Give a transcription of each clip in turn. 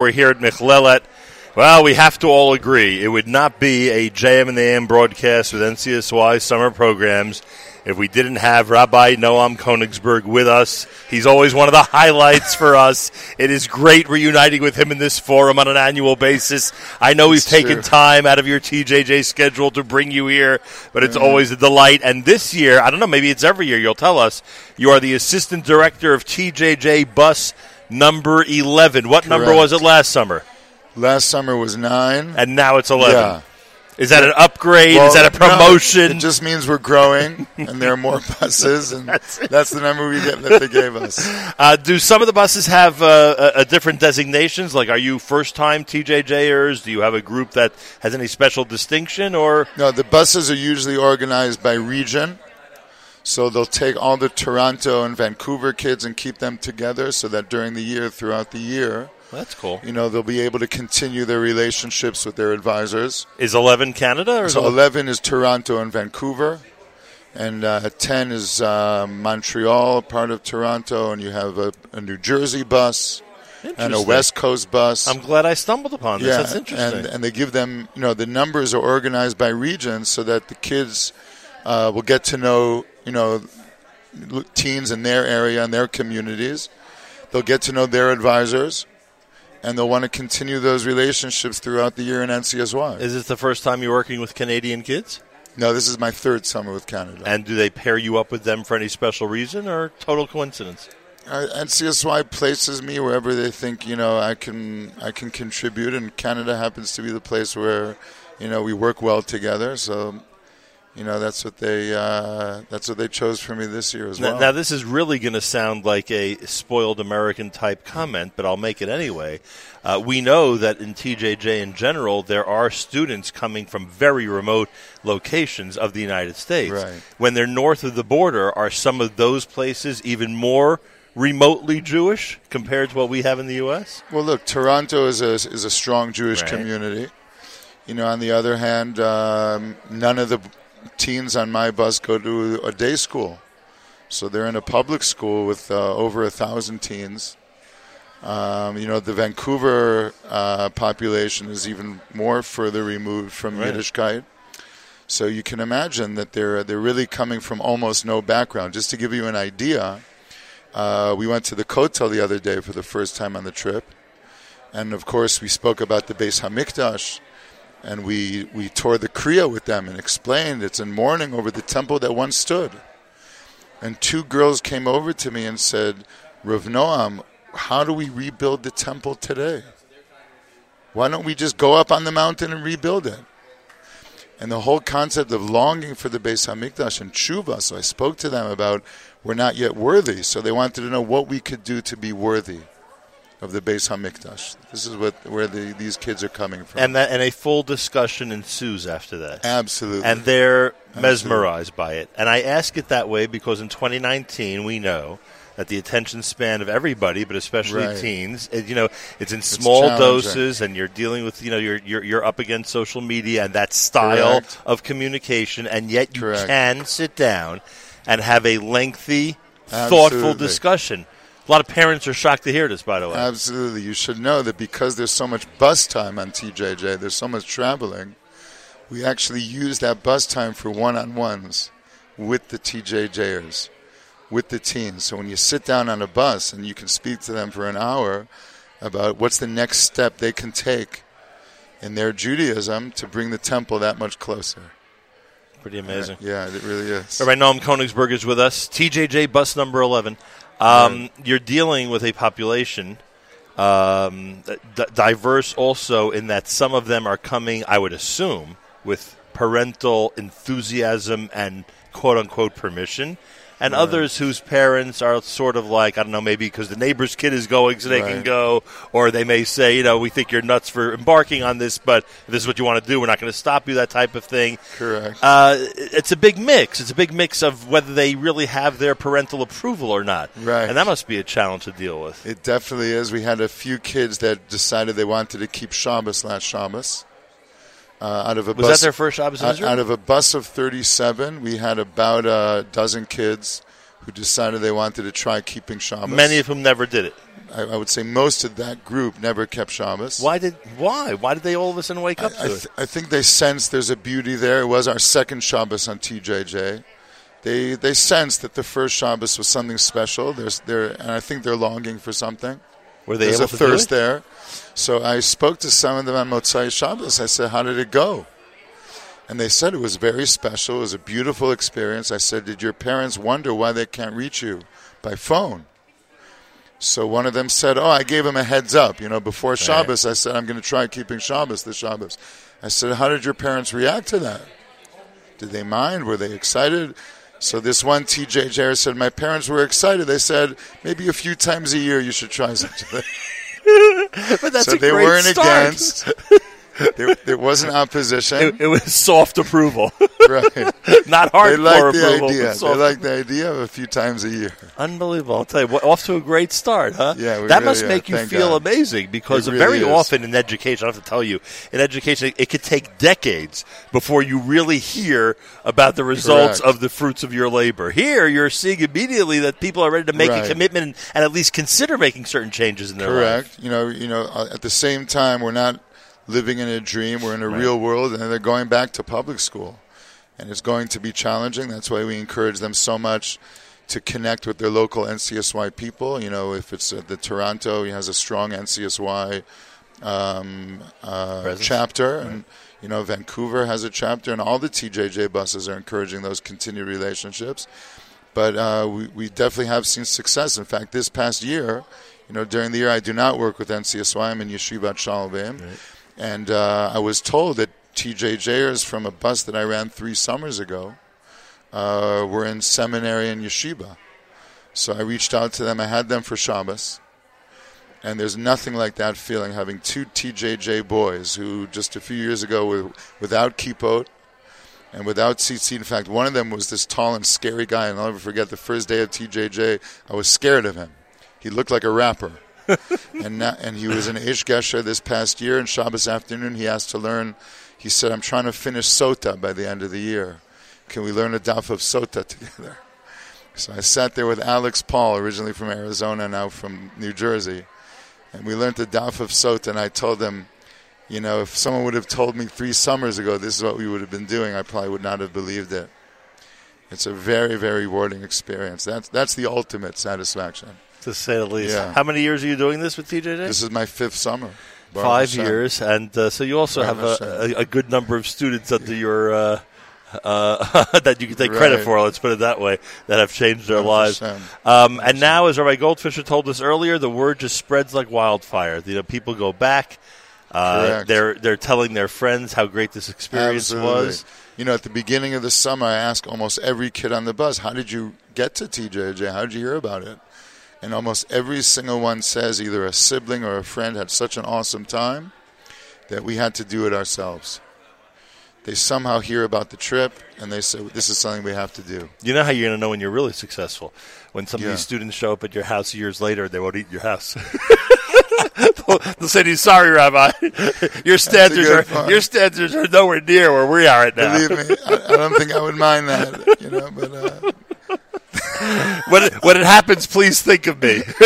We're here at Michlelet. Well, we have to all agree it would not be a JM in the AM broadcast with NCSY summer programs if we didn't have Rabbi Noam Konigsberg with us. He's always one of the highlights for us. It is great reuniting with him in this forum on an annual basis. I know he's taken true. time out of your TJJ schedule to bring you here, but it's mm-hmm. always a delight. And this year, I don't know, maybe it's every year, you'll tell us, you are the assistant director of TJJ Bus number 11. What number was it last summer? Last summer was nine. And now it's 11. Yeah. Is that an upgrade? Well, is that a no, promotion? it just means we're growing, and there are more buses, and that's, the number we get that they gave us. Uh, do some of the buses have uh, a, a different designations? Like, are you first time TJJers? Do you have a group that has any special distinction? Or No, the buses are usually organized by region. So they'll take all the Toronto and Vancouver kids and keep them together so that during the year, throughout the year, that's cool. you know, they'll be able to continue their relationships with their advisors. Is 11 Canada? Or So 11 is Toronto and Vancouver, and uh, 10 is uh, Montreal, part of Toronto, and you have a, a New Jersey bus and a West Coast bus. I'm glad I stumbled upon this. That's interesting. And, and they give them, you know, the numbers are organized by region so that the kids uh, will get to know, you know, teens in their area and their communities. They'll get to know their advisors, and they'll want to continue those relationships throughout the year in NCSY. is this the first time you're working with Canadian kids? no, this is my third summer with Canada. And do they pair you up with them for any special reason or total coincidence? Uh, NCSY places me wherever they think you know I can I can contribute, and Canada happens to be the place where you know we work well together. So you know that's what they uh, that's what they chose for me this year as Now, well. now, this is really going to sound like a spoiled American type comment, but I'll make it anyway. Uh, we know that in TJJ in general, there are students coming from very remote locations of the United States. Right. When they're north of the border, are some of those places even more remotely Jewish compared to what we have in the U.S.? well, look, Toronto is a is a strong Jewish Right. community. You know, on the other hand, um, none of the teens on my bus go to a day school, so they're in a public school with uh, over a thousand teens. Um, you know, the Vancouver uh, population is even more further removed from Right. Yiddishkeit. So you can imagine that they're they're really coming from almost no background. Just to give you an idea, uh, we went to the Kotel the other day for the first time on the trip, and of course we spoke about the Beis Hamikdash, and we we tore the kriya with them and explained it's in mourning over the temple that once stood. And two girls came over to me and said, Rav Noam, how do we rebuild the temple today? Why don't we just go up on the mountain and rebuild it? And the whole concept of longing for the Beis Hamikdash and tshuva. So I spoke to them about we're not yet worthy. So they wanted to know what we could do to be worthy of the Beis Hamikdash. This is what where the, these kids are coming from. And that, and a full discussion ensues after that. Absolutely. and they're mesmerized by it. And I ask it that way because in 2019 we know that the attention span of everybody, but especially Right. teens, it, you know, it's in small challenging. doses, and you're dealing with you know you're, you're you're up against social media and that style Correct. of communication, and yet you Correct. can sit down and have a lengthy, thoughtful discussion. A lot of parents are shocked to hear this, by the way. Absolutely. You should know that because there's so much bus time on TJJ, there's so much traveling, we actually use that bus time for one on ones with the TJJers, with the teens. So when you sit down on a bus and you can speak to them for an hour about what's the next step they can take in their Judaism to bring the temple that much closer. Pretty amazing. Yeah, it really is. Rabbi Noam Konigsberg is with us. TJJ bus number 11. Um, You're dealing with a population um, d- diverse also in that some of them are coming, I would assume, with parental enthusiasm and quote unquote permission. And others whose parents are sort of like, I don't know, maybe because the neighbor's kid is going so they can go, or they may say, you know, we think you're nuts for embarking on this, but this is what you want to do, we're not going to stop you, that type of thing. Correct. Uh, it's a big mix. It's a big mix of whether they really have their parental approval or not. Right. And that must be a challenge to deal with. It definitely is. We had a few kids that decided they wanted to keep Shabbos last Shabbos. Uh, out of a Was bus, that their first Shabbos in out, out of a bus of 37, we had about a dozen kids who decided they wanted to try keeping Shabbos. Many of whom never did it. I, I would say most of that group never kept Shabbos. Why did why why did they all of a sudden wake up to I, it? th- I think they sensed there's a beauty there. It was our second Shabbos on TJJ. They they sensed that the first Shabbos was something special. There's there, and I think they're longing for something. Were they There's able a to thirst there. So I spoke to some of them on Motzai Shabbos. I said, "How did it go?" And they said it was very special. It was a beautiful experience. I said, "Did your parents wonder why they can't reach you by phone?" So one of them said, "Oh, I gave him a heads up. You know, before Shabbos, I said I'm going to try keeping Shabbos this Shabbos." I said, "How did your parents react to that? Did they mind? Were they excited?" So this one TJJer said, "My parents were excited. They said maybe a few times a year you should try something. But that's so a they great weren't start. against. there, there wasn't opposition. It, it was soft approval, right. not hard. They liked the approval. idea. They liked the idea of a few times a year. Unbelievable! I'll tell you, what, off to a great start, huh? Yeah, that really must are. make you Thank feel God. amazing because It very is. often in education, I have to tell you, in education, it could take decades before you really hear about the results Correct. of the fruits of your labor. Here, you're seeing immediately that people are ready to make Right. a commitment and, and at least consider making certain changes in their life. Correct. You know, you know. uh, At the same time, we're not living in a dream. We're in a real world, and they're going back to public school, and it's going to be challenging. That's why we encourage them so much to connect with their local NCSY people. You know, if it's uh, the Toronto, he has a strong NCSY um, uh, chapter, and you know, Vancouver has a chapter, and all the TJJ buses are encouraging those continued relationships. But uh, we, we definitely have seen success. In fact, this past year, you know, during the year I do not work with NCSY. I'm in Yeshivat Shalom, and uh, I was told that TJJers from a bus that I ran three summers ago uh, were in seminary and yeshiva. So I reached out to them. I had them for Shabbos. And there's nothing like that feeling having two TJJ boys who just a few years ago were without kippot and without tzitzit. In fact, one of them was this tall and scary guy, and I'll never forget the first day of TJJ. I was scared of him. He looked like a rapper. and now, and he was in Ish Gesher this past year, and Shabbos afternoon he asked to learn. He said, "I'm trying to finish Sota by the end of the year. Can we learn a daf of Sota together?" So I sat there with Alex Paul, originally from Arizona, now from New Jersey, and we learned the daf of Sota. And I told him, you know, if someone would have told me three summers ago this is what we would have been doing, I probably would not have believed it. It's a very, very rewarding experience. That's that's the ultimate satisfaction. To say the least. Yeah. How many years are you doing this with TJJ? This is my fifth summer. Baruch Five Hashem. years, and uh, so you also have a, a, a good number of students under your uh, uh, that you can take credit for. Let's put it that way. That have changed their Baruch lives. Um, and now, as Rabbi Goldfisher told us earlier, the word just spreads like wildfire. You know, people go back. Uh, they're they're telling their friends how great this experience Absolutely. was. You know, at the beginning of the summer, I ask almost every kid on the bus, "How did you get to TJJ? How did you hear about it?" And almost every single one says either a sibling or a friend had such an awesome time that we had to do it ourselves. They somehow hear about the trip and they say, "This is something we have to do." You know how you're going to know when you're really successful? when some of these students show up at your house years later. They won't eat your house. they'll, they'll say to you, "Sorry, Rabbi, your standards are point. your standards are nowhere near where we are right now." Believe me, I, I don't think I would mind that. You know, but uh, when, it, when it happens, please think of me.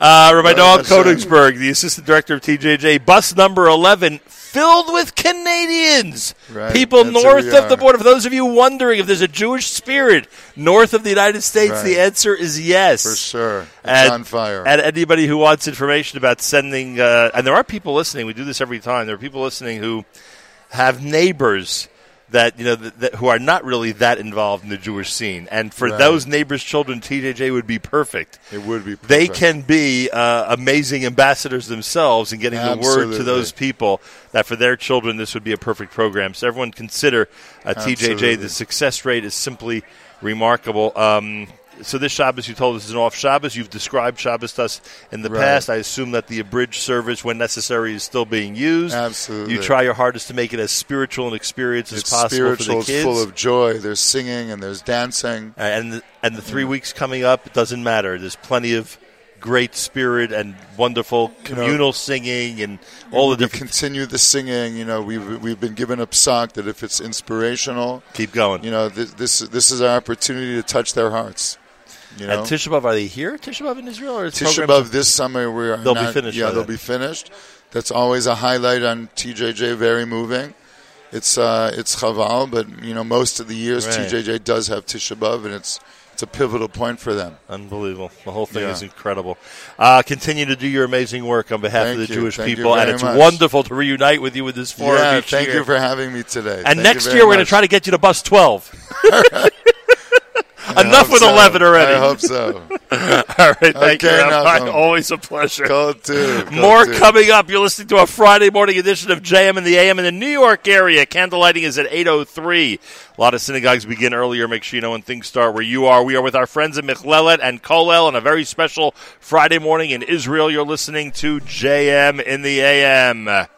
uh, Rabbi Noel Hashem. Koenigsberg, the assistant director of TJJ, bus number 11, filled with Canadians. Right, People north of the border. For those of you wondering if there's a Jewish spirit north of the United States, Right. the answer is yes. for sure, it's And- on fire. And anybody who wants information about sending, uh, and there are people listening. We do this every time. There are people listening who have neighbors that you know that, that, who are not really that involved in the Jewish scene, and for Right. those neighbors' children, TJJ would be perfect. it would be. They can be uh, amazing ambassadors themselves and getting the word to those people that for their children this would be a perfect program. So everyone consider uh, TJJ. The success rate is simply remarkable. Um, so this Shabbos, you told us, is an off Shabbos. You've described Shabbos to us in the Right. past. I assume that the abridged service, when necessary, is still being used. Absolutely. You try your hardest to make it as spiritual an experience as It's possible spiritual. for the kids. It's full of joy. There's singing and there's dancing. Uh, and the, and the three weeks coming up, it doesn't matter. There's plenty of great spirit and wonderful communal singing and all the we different. continue the singing. You know, we've we've been given a psak that if it's inspirational, Keep going. you know, this this, this is our opportunity to touch their hearts. You know, and Tisha B'av, are they here? Tisha B'av in Israel or is Tisha B'av this summer we are They'll be finished Yeah, they'll then. be finished. That's always a highlight on TJJ. Very moving. It's uh, it's Chaval, but you know most of the years Right. TJJ does have Tisha B'av, and it's it's a pivotal point for them. Unbelievable. The whole thing Yeah. is incredible. Uh, continue to do your amazing work on behalf Thank of the you. Jewish Thank people, and it's much. wonderful to reunite with you with this forum yeah, thank year. you for having me today. and Thank next year very we're going to try to get you to bus 12. I Enough with so. 11 already. I hope so. All right, thank you, Okay, Rabbi. Nachum. Always a pleasure. Go to go More coming up. You're listening to a Friday morning edition of JM in the AM in the New York area. Candlelighting is at 8.03. A lot of synagogues begin earlier. Make sure you know when things start where you are. We are with our friends at Michlelet and Kolel on a very special Friday morning in Israel. You're listening to JM in the AM.